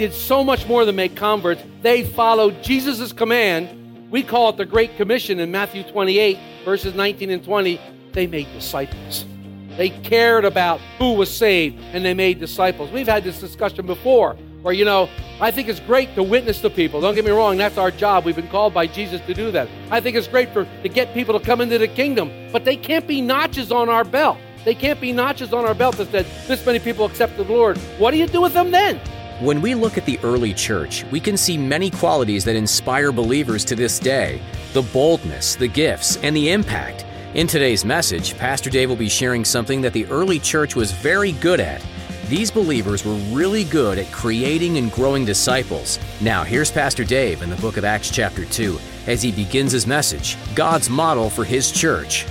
Did so much more than make converts. They followed Jesus' command. We call it the Great Commission in Matthew 28, verses 19 and 20. They made disciples. They cared about who was saved and they made disciples. We've had this discussion before where, you know, I think it's great to witness to people. Don't get me wrong, that's our job. We've been called by Jesus to do that. I think it's great for to get people to come into the kingdom, but they can't be notches on our belt. They can't be notches on our belt that said this many people accepted the Lord. What do you do with them then? When we look at the early church, we can see many qualities that inspire believers to this day the boldness, the gifts, and the impact. In today's message, Pastor Dave will be sharing something that the early church was very good at. These believers were really good at creating and growing disciples. Now, here's Pastor Dave in the book of Acts, chapter 2, as he begins his message God's model for his church.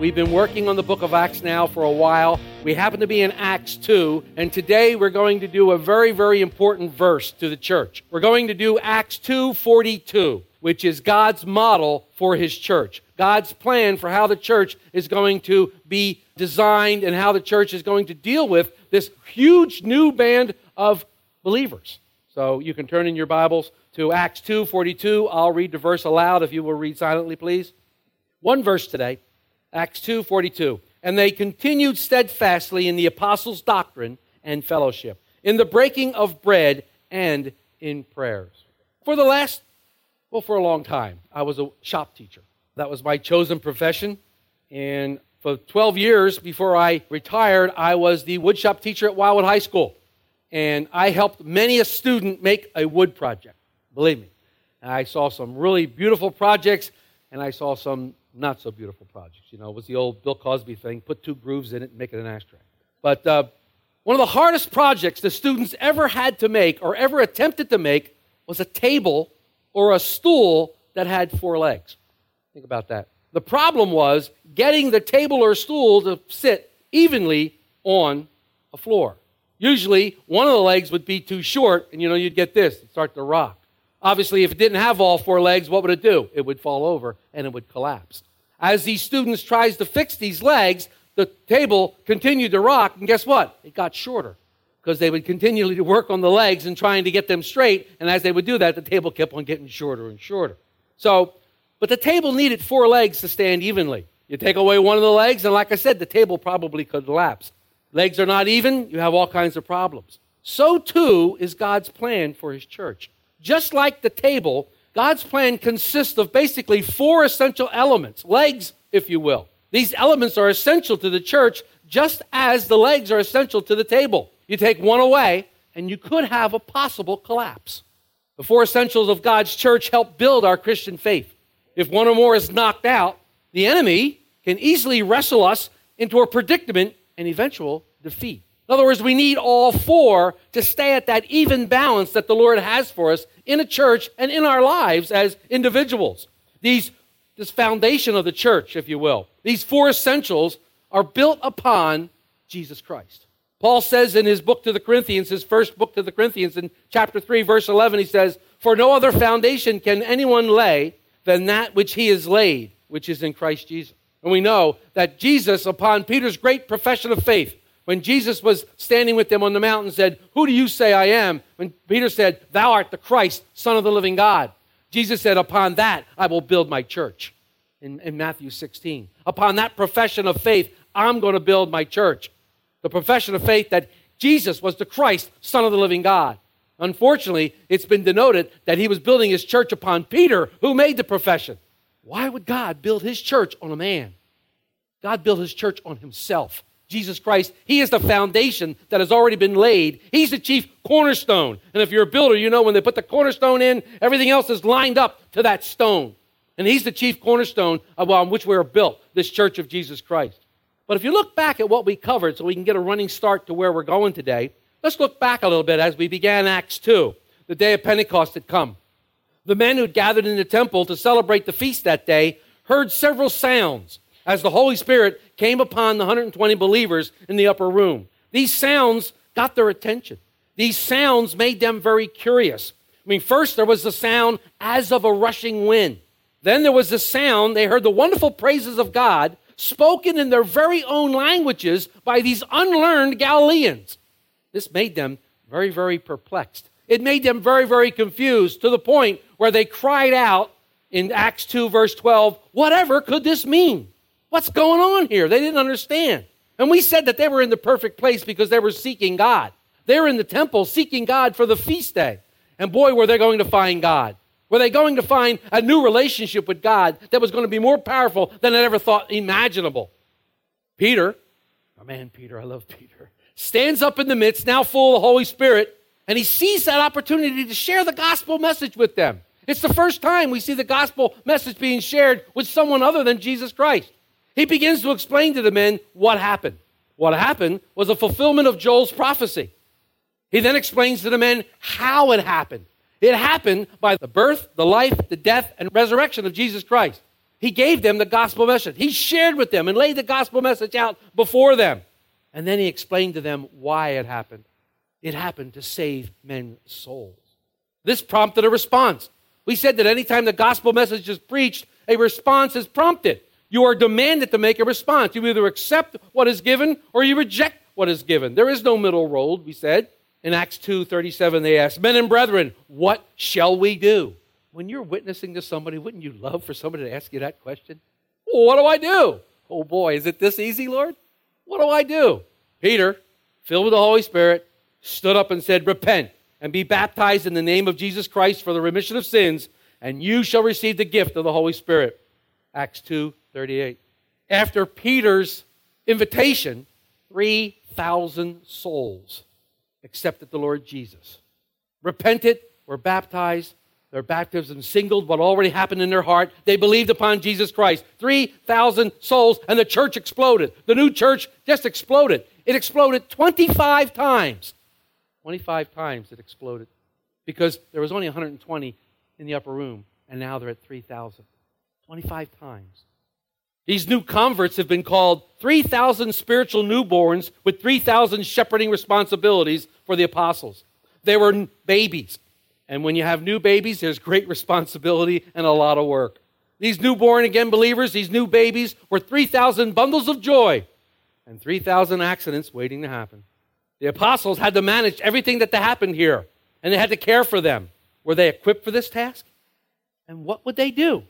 We've been working on the book of Acts now for a while. We happen to be in Acts 2, and today we're going to do a very, very important verse to the church. We're going to do Acts 2:42, which is God's model for his church. God's plan for how the church is going to be designed and how the church is going to deal with this huge new band of believers. So you can turn in your Bibles to Acts 2:42. I'll read the verse aloud if you will read silently, please. One verse today. Acts 2:42. And they continued steadfastly in the apostles' doctrine and fellowship, in the breaking of bread and in prayers. For the last well, for a long time, I was a shop teacher. That was my chosen profession. And for 12 years before I retired, I was the woodshop teacher at Wildwood High School. And I helped many a student make a wood project. Believe me. I saw some really beautiful projects, and I saw some not so beautiful projects. You know, it was the old Bill Cosby thing put two grooves in it and make it an ashtray. But uh, one of the hardest projects the students ever had to make or ever attempted to make was a table or a stool that had four legs. Think about that. The problem was getting the table or stool to sit evenly on a floor. Usually, one of the legs would be too short, and you know, you'd get this, it'd start to rock. Obviously, if it didn't have all four legs, what would it do? It would fall over and it would collapse. As these students tries to fix these legs, the table continued to rock, and guess what? It got shorter because they would continually work on the legs and trying to get them straight, and as they would do that, the table kept on getting shorter and shorter. So, but the table needed four legs to stand evenly. You take away one of the legs, and like I said, the table probably could collapse. Legs are not even, you have all kinds of problems. So too is God's plan for his church. Just like the table, God's plan consists of basically four essential elements, legs, if you will. These elements are essential to the church just as the legs are essential to the table. You take one away, and you could have a possible collapse. The four essentials of God's church help build our Christian faith. If one or more is knocked out, the enemy can easily wrestle us into a predicament and eventual defeat. In other words, we need all four to stay at that even balance that the Lord has for us in a church and in our lives as individuals. These, this foundation of the church, if you will, these four essentials are built upon Jesus Christ. Paul says in his book to the Corinthians, his first book to the Corinthians, in chapter 3, verse 11, he says, For no other foundation can anyone lay than that which he has laid, which is in Christ Jesus. And we know that Jesus, upon Peter's great profession of faith, when Jesus was standing with them on the mountain, said, Who do you say I am? When Peter said, Thou art the Christ, Son of the living God. Jesus said, Upon that I will build my church. In, in Matthew 16. Upon that profession of faith, I'm going to build my church. The profession of faith that Jesus was the Christ, Son of the living God. Unfortunately, it's been denoted that he was building his church upon Peter, who made the profession. Why would God build his church on a man? God built his church on himself. Jesus Christ. He is the foundation that has already been laid. He's the chief cornerstone. And if you're a builder, you know when they put the cornerstone in, everything else is lined up to that stone. And he's the chief cornerstone on um, which we are built, this church of Jesus Christ. But if you look back at what we covered so we can get a running start to where we're going today, let's look back a little bit as we began Acts 2. The day of Pentecost had come. The men who had gathered in the temple to celebrate the feast that day heard several sounds as the Holy Spirit came upon the 120 believers in the upper room. These sounds got their attention. These sounds made them very curious. I mean, first there was the sound as of a rushing wind. Then there was the sound, they heard the wonderful praises of God spoken in their very own languages by these unlearned Galileans. This made them very, very perplexed. It made them very, very confused to the point where they cried out in Acts 2, verse 12, Whatever could this mean? What's going on here? They didn't understand. And we said that they were in the perfect place because they were seeking God. They were in the temple seeking God for the feast day. And boy, were they going to find God. Were they going to find a new relationship with God that was going to be more powerful than they ever thought imaginable? Peter, my man Peter, I love Peter, stands up in the midst, now full of the Holy Spirit, and he sees that opportunity to share the gospel message with them. It's the first time we see the gospel message being shared with someone other than Jesus Christ. He begins to explain to the men what happened. What happened was a fulfillment of Joel's prophecy. He then explains to the men how it happened. It happened by the birth, the life, the death, and resurrection of Jesus Christ. He gave them the gospel message. He shared with them and laid the gospel message out before them. And then he explained to them why it happened. It happened to save men's souls. This prompted a response. We said that anytime the gospel message is preached, a response is prompted. You are demanded to make a response. You either accept what is given or you reject what is given. There is no middle road, we said. In Acts 2:37 they asked, "Men and brethren, what shall we do?" When you're witnessing to somebody, wouldn't you love for somebody to ask you that question? Well, what do I do? Oh boy, is it this easy, Lord? What do I do? Peter, filled with the Holy Spirit, stood up and said, Repent and be baptized in the name of Jesus Christ for the remission of sins, and you shall receive the gift of the Holy Spirit. Acts 2 38. After Peter's invitation, 3,000 souls accepted the Lord Jesus. Repented, were baptized, their baptism singled what already happened in their heart. They believed upon Jesus Christ. 3,000 souls, and the church exploded. The new church just exploded. It exploded 25 times 25 times it exploded because there was only 120 in the upper room, and now they're at 3,000. 25 times. These new converts have been called 3,000 spiritual newborns with 3,000 shepherding responsibilities for the apostles. They were babies. And when you have new babies, there's great responsibility and a lot of work. These newborn again believers, these new babies, were 3,000 bundles of joy and 3,000 accidents waiting to happen. The apostles had to manage everything that happened here, and they had to care for them. Were they equipped for this task? And what would they do?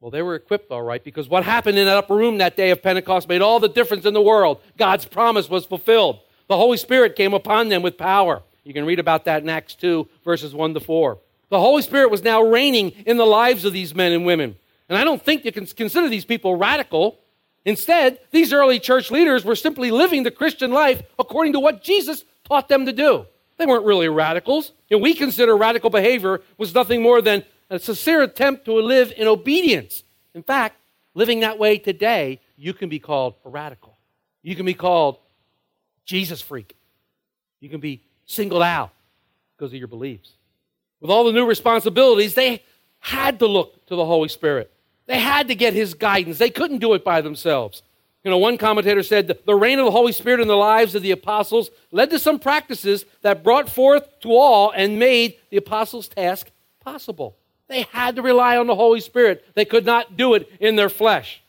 Well, they were equipped all right because what happened in that upper room that day of Pentecost made all the difference in the world. God's promise was fulfilled. The Holy Spirit came upon them with power. You can read about that in Acts 2, verses 1 to 4. The Holy Spirit was now reigning in the lives of these men and women. And I don't think you can consider these people radical. Instead, these early church leaders were simply living the Christian life according to what Jesus taught them to do. They weren't really radicals. And we consider radical behavior was nothing more than a sincere attempt to live in obedience. In fact, living that way today, you can be called a radical. You can be called Jesus freak. You can be singled out because of your beliefs. With all the new responsibilities, they had to look to the Holy Spirit. They had to get his guidance. They couldn't do it by themselves. You know, one commentator said the reign of the Holy Spirit in the lives of the apostles led to some practices that brought forth to all and made the apostles' task possible. They had to rely on the Holy Spirit. They could not do it in their flesh.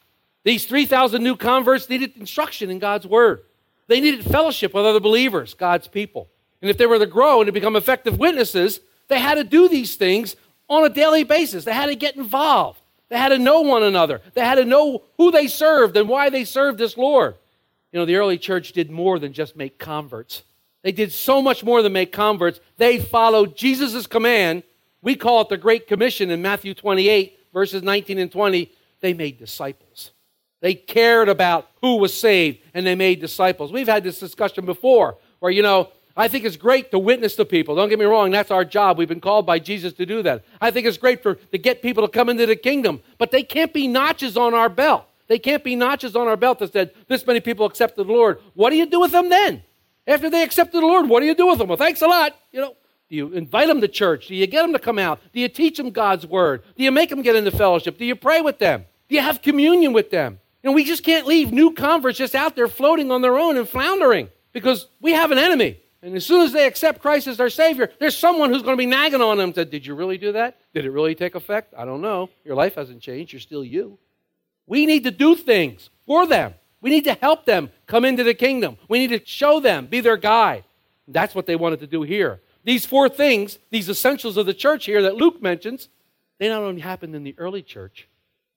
These 3,000 new converts needed instruction in God's Word. They needed fellowship with other believers, God's people. And if they were to grow and to become effective witnesses, they had to do these things on a daily basis. They had to get involved. They had to know one another. They had to know who they served and why they served this Lord. You know, the early church did more than just make converts. They did so much more than make converts. They followed Jesus' command. We call it the Great Commission in Matthew 28, verses 19 and 20. They made disciples. They cared about who was saved and they made disciples. We've had this discussion before where, you know, I think it's great to witness to people. Don't get me wrong, that's our job. We've been called by Jesus to do that. I think it's great for, to get people to come into the kingdom, but they can't be notches on our belt. They can't be notches on our belt that said, this many people accepted the Lord. What do you do with them then? After they accepted the Lord, what do you do with them? Well, thanks a lot. You know, do you invite them to church? Do you get them to come out? Do you teach them God's word? Do you make them get into fellowship? Do you pray with them? Do you have communion with them? You know, we just can't leave new converts just out there floating on their own and floundering because we have an enemy. And as soon as they accept Christ as their Savior, there's someone who's going to be nagging on them. To, Did you really do that? Did it really take effect? I don't know. Your life hasn't changed. You're still you. We need to do things for them. We need to help them come into the kingdom. We need to show them, be their guide. That's what they wanted to do here. These four things, these essentials of the church here that Luke mentions, they not only happened in the early church,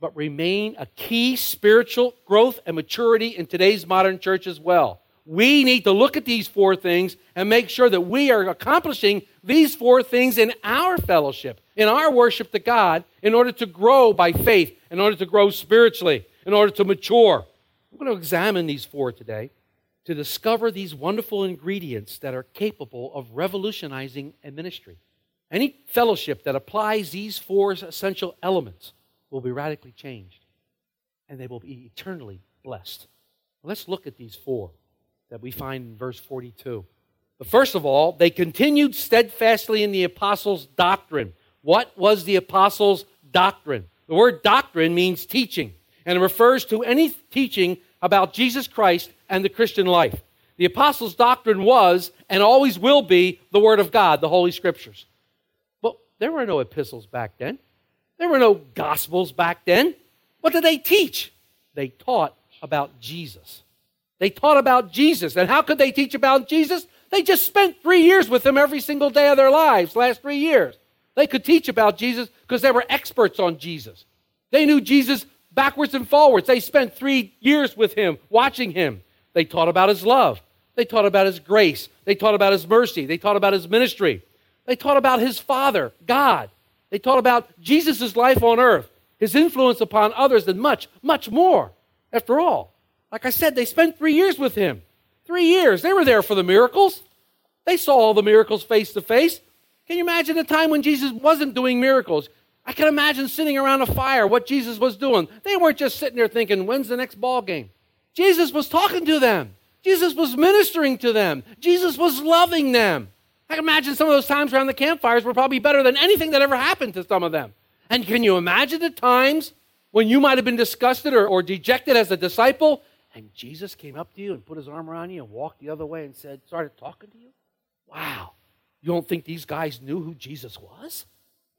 but remain a key spiritual growth and maturity in today's modern church as well. We need to look at these four things and make sure that we are accomplishing these four things in our fellowship, in our worship to God, in order to grow by faith, in order to grow spiritually, in order to mature. We're going to examine these four today to discover these wonderful ingredients that are capable of revolutionizing a ministry. Any fellowship that applies these four essential elements will be radically changed and they will be eternally blessed. Let's look at these four that we find in verse 42. But first of all, they continued steadfastly in the apostles' doctrine. What was the apostles' doctrine? The word doctrine means teaching, and it refers to any teaching about Jesus Christ and the Christian life. The apostles' doctrine was and always will be the Word of God, the Holy Scriptures. But there were no epistles back then, there were no gospels back then. What did they teach? They taught about Jesus. They taught about Jesus. And how could they teach about Jesus? They just spent three years with him every single day of their lives, last three years. They could teach about Jesus because they were experts on Jesus. They knew Jesus backwards and forwards. They spent three years with him, watching him. They taught about his love. They taught about his grace. They taught about his mercy. They taught about his ministry. They taught about his Father, God. They taught about Jesus' life on earth, his influence upon others, and much, much more. After all, like I said, they spent three years with him. Three years. They were there for the miracles. They saw all the miracles face to face. Can you imagine a time when Jesus wasn't doing miracles? I can imagine sitting around a fire, what Jesus was doing. They weren't just sitting there thinking, when's the next ball game? Jesus was talking to them. Jesus was ministering to them. Jesus was loving them. I can imagine some of those times around the campfires were probably better than anything that ever happened to some of them. And can you imagine the times when you might have been disgusted or, or dejected as a disciple and Jesus came up to you and put his arm around you and walked the other way and said, started talking to you? Wow. You don't think these guys knew who Jesus was?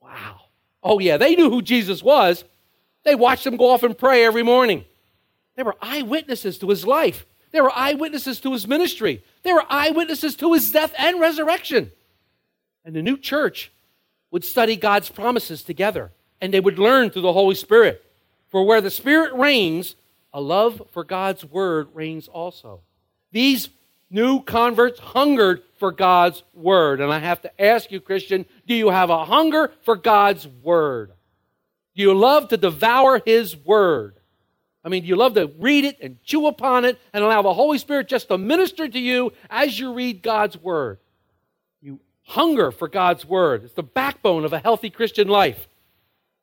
Wow. Oh, yeah, they knew who Jesus was. They watched him go off and pray every morning. They were eyewitnesses to his life, they were eyewitnesses to his ministry, they were eyewitnesses to his death and resurrection. And the new church would study God's promises together, and they would learn through the Holy Spirit. For where the Spirit reigns, a love for God's word reigns also. These new converts hungered for God's word. And I have to ask you, Christian, do you have a hunger for God's word? Do you love to devour his word? I mean, do you love to read it and chew upon it and allow the Holy Spirit just to minister to you as you read God's word? You hunger for God's word. It's the backbone of a healthy Christian life.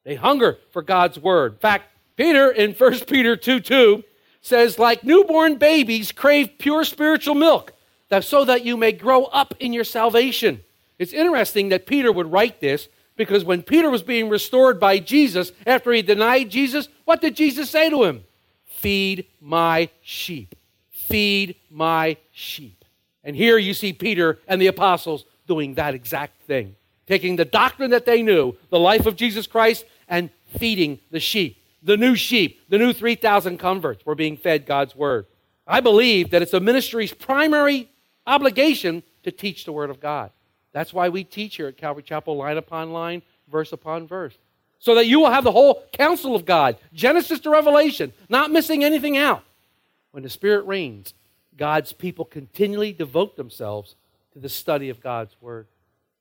They hunger for God's word. In fact, Peter in 1 Peter 2 2 says, like newborn babies, crave pure spiritual milk, that so that you may grow up in your salvation. It's interesting that Peter would write this because when Peter was being restored by Jesus after he denied Jesus, what did Jesus say to him? Feed my sheep. Feed my sheep. And here you see Peter and the apostles doing that exact thing, taking the doctrine that they knew, the life of Jesus Christ, and feeding the sheep the new sheep, the new 3,000 converts were being fed God's word. I believe that it's a ministry's primary obligation to teach the word of God. That's why we teach here at Calvary Chapel line upon line, verse upon verse. So that you will have the whole counsel of God, Genesis to Revelation, not missing anything out. When the Spirit reigns, God's people continually devote themselves to the study of God's Word.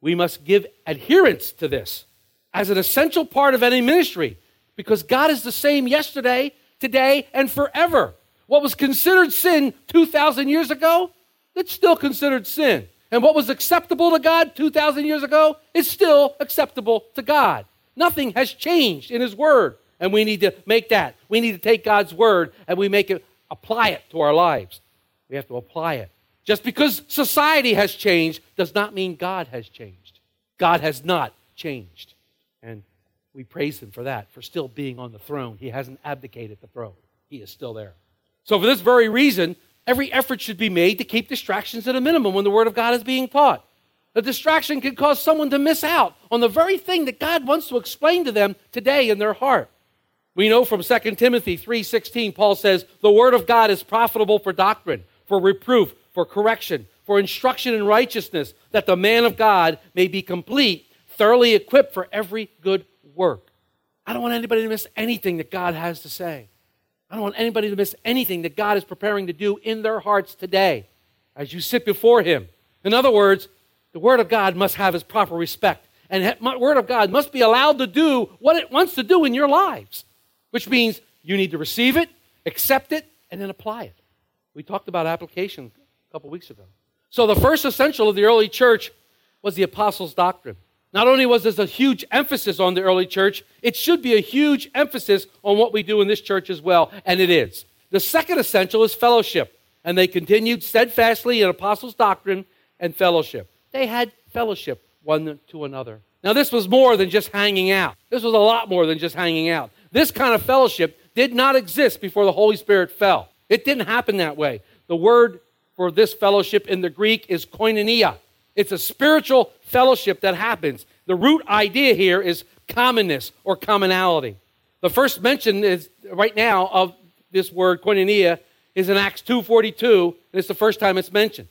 We must give adherence to this as an essential part of any ministry because God is the same yesterday, today, and forever. What was considered sin 2,000 years ago, it's still considered sin. And what was acceptable to God 2,000 years ago is still acceptable to God. Nothing has changed in His Word. And we need to make that. We need to take God's Word and we make it, apply it to our lives. We have to apply it. Just because society has changed does not mean God has changed. God has not changed. And we praise Him for that, for still being on the throne. He hasn't abdicated the throne, He is still there. So, for this very reason, every effort should be made to keep distractions at a minimum when the Word of God is being taught. A distraction can cause someone to miss out on the very thing that God wants to explain to them today in their heart. We know from 2 Timothy 3:16 Paul says, "The word of God is profitable for doctrine, for reproof, for correction, for instruction in righteousness, that the man of God may be complete, thoroughly equipped for every good work." I don't want anybody to miss anything that God has to say. I don't want anybody to miss anything that God is preparing to do in their hearts today as you sit before Him. In other words, the Word of God must have its proper respect, and the Word of God must be allowed to do what it wants to do in your lives, which means you need to receive it, accept it, and then apply it. We talked about application a couple weeks ago. So, the first essential of the early church was the apostles' doctrine. Not only was this a huge emphasis on the early church, it should be a huge emphasis on what we do in this church as well, and it is. The second essential is fellowship, and they continued steadfastly in apostles' doctrine and fellowship. They had fellowship one to another. Now, this was more than just hanging out. This was a lot more than just hanging out. This kind of fellowship did not exist before the Holy Spirit fell. It didn't happen that way. The word for this fellowship in the Greek is koinonia. It's a spiritual fellowship that happens. The root idea here is commonness or commonality. The first mention is right now of this word koinonia is in Acts 2:42, and it's the first time it's mentioned.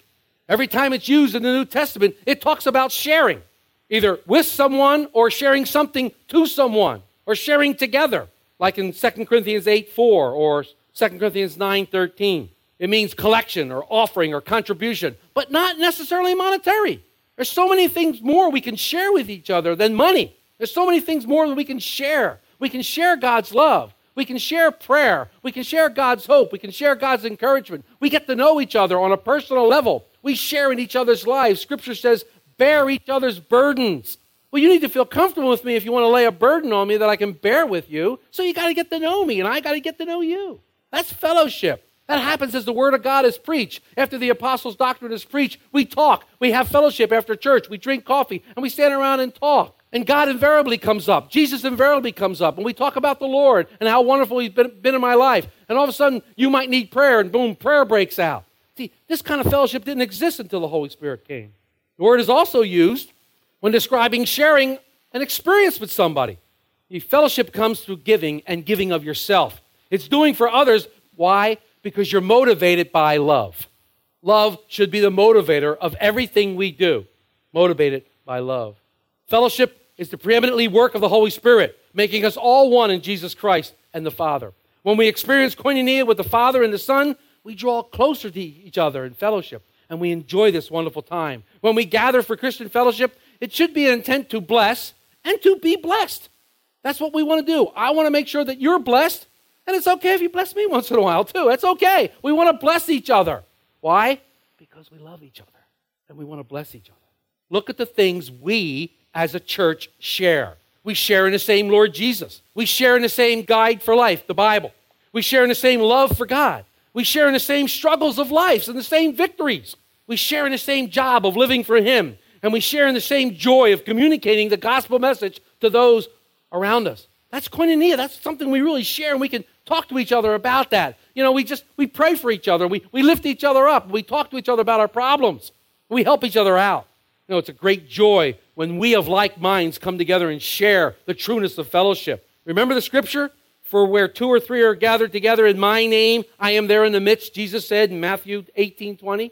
Every time it's used in the New Testament, it talks about sharing, either with someone or sharing something to someone or sharing together, like in 2 Corinthians 8 4 or 2 Corinthians 9 13. It means collection or offering or contribution, but not necessarily monetary. There's so many things more we can share with each other than money. There's so many things more that we can share. We can share God's love. We can share prayer. We can share God's hope. We can share God's encouragement. We get to know each other on a personal level. We share in each other's lives. Scripture says, bear each other's burdens. Well, you need to feel comfortable with me if you want to lay a burden on me that I can bear with you. So you got to get to know me, and I got to get to know you. That's fellowship. That happens as the Word of God is preached. After the Apostles' doctrine is preached, we talk. We have fellowship after church. We drink coffee, and we stand around and talk. And God invariably comes up. Jesus invariably comes up. And we talk about the Lord and how wonderful He's been, been in my life. And all of a sudden, you might need prayer, and boom, prayer breaks out. See, this kind of fellowship didn't exist until the Holy Spirit came. The word is also used when describing sharing an experience with somebody. Fellowship comes through giving and giving of yourself. It's doing for others. Why? Because you're motivated by love. Love should be the motivator of everything we do, motivated by love. Fellowship is the preeminently work of the Holy Spirit, making us all one in Jesus Christ and the Father. When we experience koinonia with the Father and the Son, we draw closer to each other in fellowship and we enjoy this wonderful time. When we gather for Christian fellowship, it should be an intent to bless and to be blessed. That's what we want to do. I want to make sure that you're blessed, and it's okay if you bless me once in a while too. It's okay. We want to bless each other. Why? Because we love each other and we want to bless each other. Look at the things we as a church share. We share in the same Lord Jesus. We share in the same guide for life, the Bible. We share in the same love for God. We share in the same struggles of life and the same victories. We share in the same job of living for Him. And we share in the same joy of communicating the gospel message to those around us. That's koinonia. That's something we really share, and we can talk to each other about that. You know, we just we pray for each other. We, we lift each other up. We talk to each other about our problems. We help each other out. You know, it's a great joy when we of like minds come together and share the trueness of fellowship. Remember the scripture? For where two or three are gathered together in my name, I am there in the midst, Jesus said in Matthew 18 20.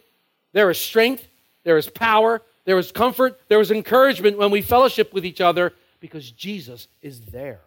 There is strength, there is power, there is comfort, there is encouragement when we fellowship with each other because Jesus is there.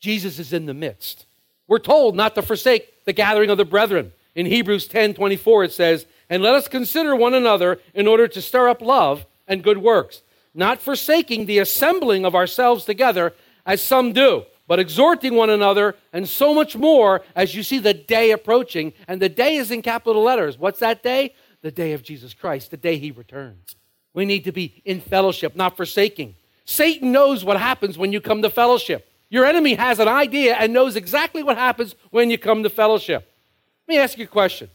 Jesus is in the midst. We're told not to forsake the gathering of the brethren. In Hebrews 10 24, it says, And let us consider one another in order to stir up love and good works, not forsaking the assembling of ourselves together as some do but exhorting one another, and so much more as you see the day approaching. And the day is in capital letters. What's that day? The day of Jesus Christ, the day he returns. We need to be in fellowship, not forsaking. Satan knows what happens when you come to fellowship. Your enemy has an idea and knows exactly what happens when you come to fellowship. Let me ask you a question.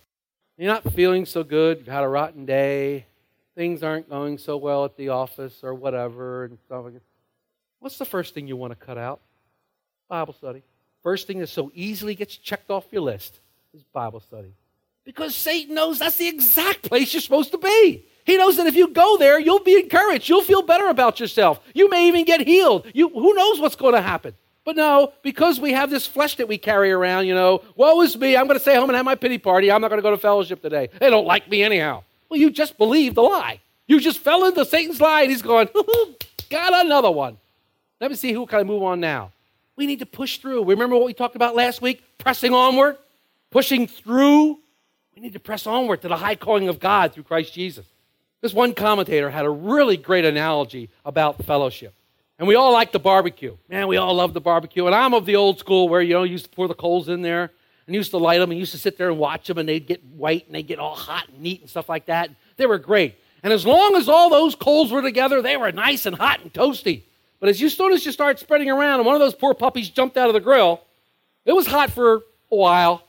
You're not feeling so good, you've had a rotten day, things aren't going so well at the office or whatever, and stuff like that. What's the first thing you want to cut out? Bible study. First thing that so easily gets checked off your list is Bible study. Because Satan knows that's the exact place you're supposed to be. He knows that if you go there, you'll be encouraged. You'll feel better about yourself. You may even get healed. You, who knows what's going to happen? But no, because we have this flesh that we carry around, you know, woe is me. I'm going to stay home and have my pity party. I'm not going to go to fellowship today. They don't like me anyhow. Well, you just believed the lie. You just fell into Satan's lie, and he's going, got another one. Let me see who can I move on now. We need to push through. Remember what we talked about last week? Pressing onward, pushing through. We need to press onward to the high calling of God through Christ Jesus. This one commentator had a really great analogy about fellowship. And we all like the barbecue. Man, we all love the barbecue. And I'm of the old school where, you know, you used to pour the coals in there and used to light them and used to sit there and watch them and they'd get white and they'd get all hot and neat and stuff like that. They were great. And as long as all those coals were together, they were nice and hot and toasty. But as you, soon as you start spreading around and one of those poor puppies jumped out of the grill, it was hot for a while.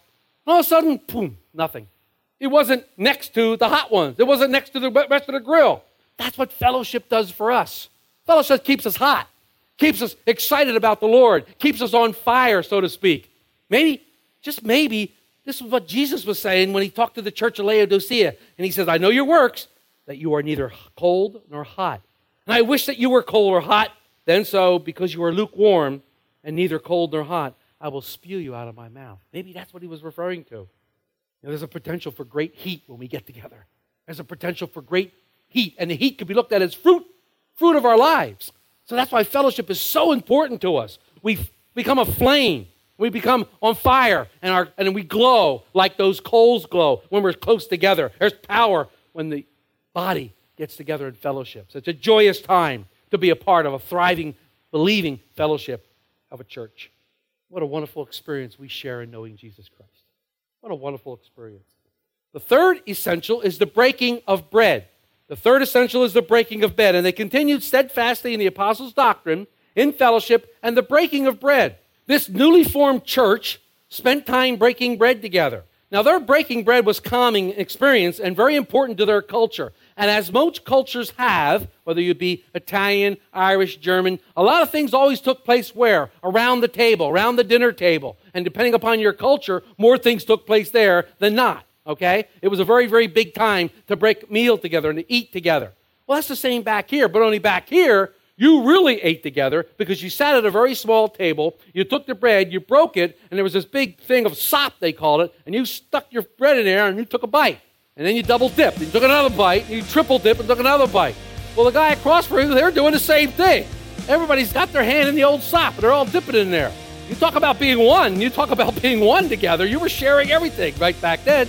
And All of a sudden, boom, nothing. It wasn't next to the hot ones. It wasn't next to the rest of the grill. That's what fellowship does for us. Fellowship keeps us hot, keeps us excited about the Lord, keeps us on fire, so to speak. Maybe, just maybe, this is what Jesus was saying when he talked to the church of Laodicea. And he says, I know your works, that you are neither cold nor hot. And I wish that you were cold or hot. Then so, because you are lukewarm and neither cold nor hot, I will spew you out of my mouth. Maybe that's what he was referring to. You know, there's a potential for great heat when we get together. There's a potential for great heat, and the heat could be looked at as fruit, fruit of our lives. So that's why fellowship is so important to us. We become a flame. We become on fire, and, our, and we glow like those coals glow when we're close together. There's power when the body gets together in fellowship. So it's a joyous time to be a part of a thriving, believing fellowship of a church. What a wonderful experience we share in knowing Jesus Christ. What a wonderful experience. The third essential is the breaking of bread. The third essential is the breaking of bread. And they continued steadfastly in the apostles' doctrine, in fellowship, and the breaking of bread. This newly formed church spent time breaking bread together. Now, their breaking bread was calming experience and very important to their culture. And as most cultures have, whether you be Italian, Irish, German, a lot of things always took place where? Around the table, around the dinner table. And depending upon your culture, more things took place there than not. Okay? It was a very, very big time to break meal together and to eat together. Well, that's the same back here, but only back here, you really ate together because you sat at a very small table. You took the bread, you broke it, and there was this big thing of sop, they called it, and you stuck your bread in there and you took a bite. And then you double dipped. You took another bite, and you triple dipped and took another bite. Well, the guy across from you, they're doing the same thing. Everybody's got their hand in the old sop, and they're all dipping in there. You talk about being one. You talk about being one together. You were sharing everything right back then.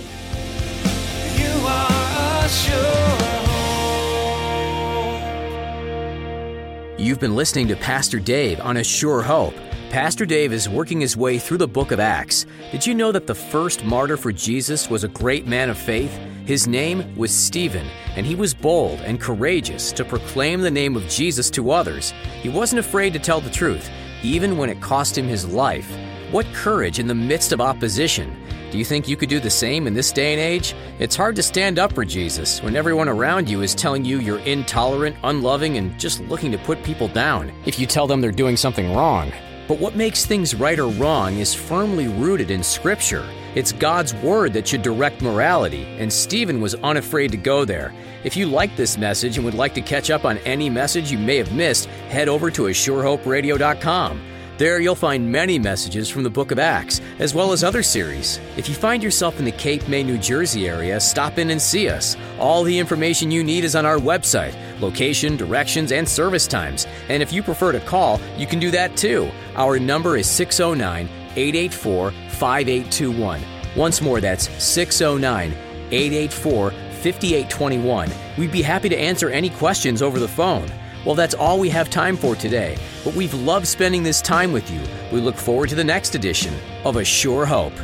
You've been listening to Pastor Dave on A Sure Hope. Pastor Dave is working his way through the book of Acts. Did you know that the first martyr for Jesus was a great man of faith? His name was Stephen, and he was bold and courageous to proclaim the name of Jesus to others. He wasn't afraid to tell the truth, even when it cost him his life. What courage in the midst of opposition! Do you think you could do the same in this day and age? It's hard to stand up for Jesus when everyone around you is telling you you're intolerant, unloving, and just looking to put people down if you tell them they're doing something wrong. But what makes things right or wrong is firmly rooted in Scripture. It's God's Word that should direct morality, and Stephen was unafraid to go there. If you like this message and would like to catch up on any message you may have missed, head over to ASureHopeRadio.com. There you'll find many messages from the book of Acts, as well as other series. If you find yourself in the Cape May, New Jersey area, stop in and see us. All the information you need is on our website location, directions, and service times. And if you prefer to call, you can do that too. Our number is 609 884 5821. Once more, that's 609 884 5821. We'd be happy to answer any questions over the phone. Well, that's all we have time for today, but we've loved spending this time with you. We look forward to the next edition of A Sure Hope.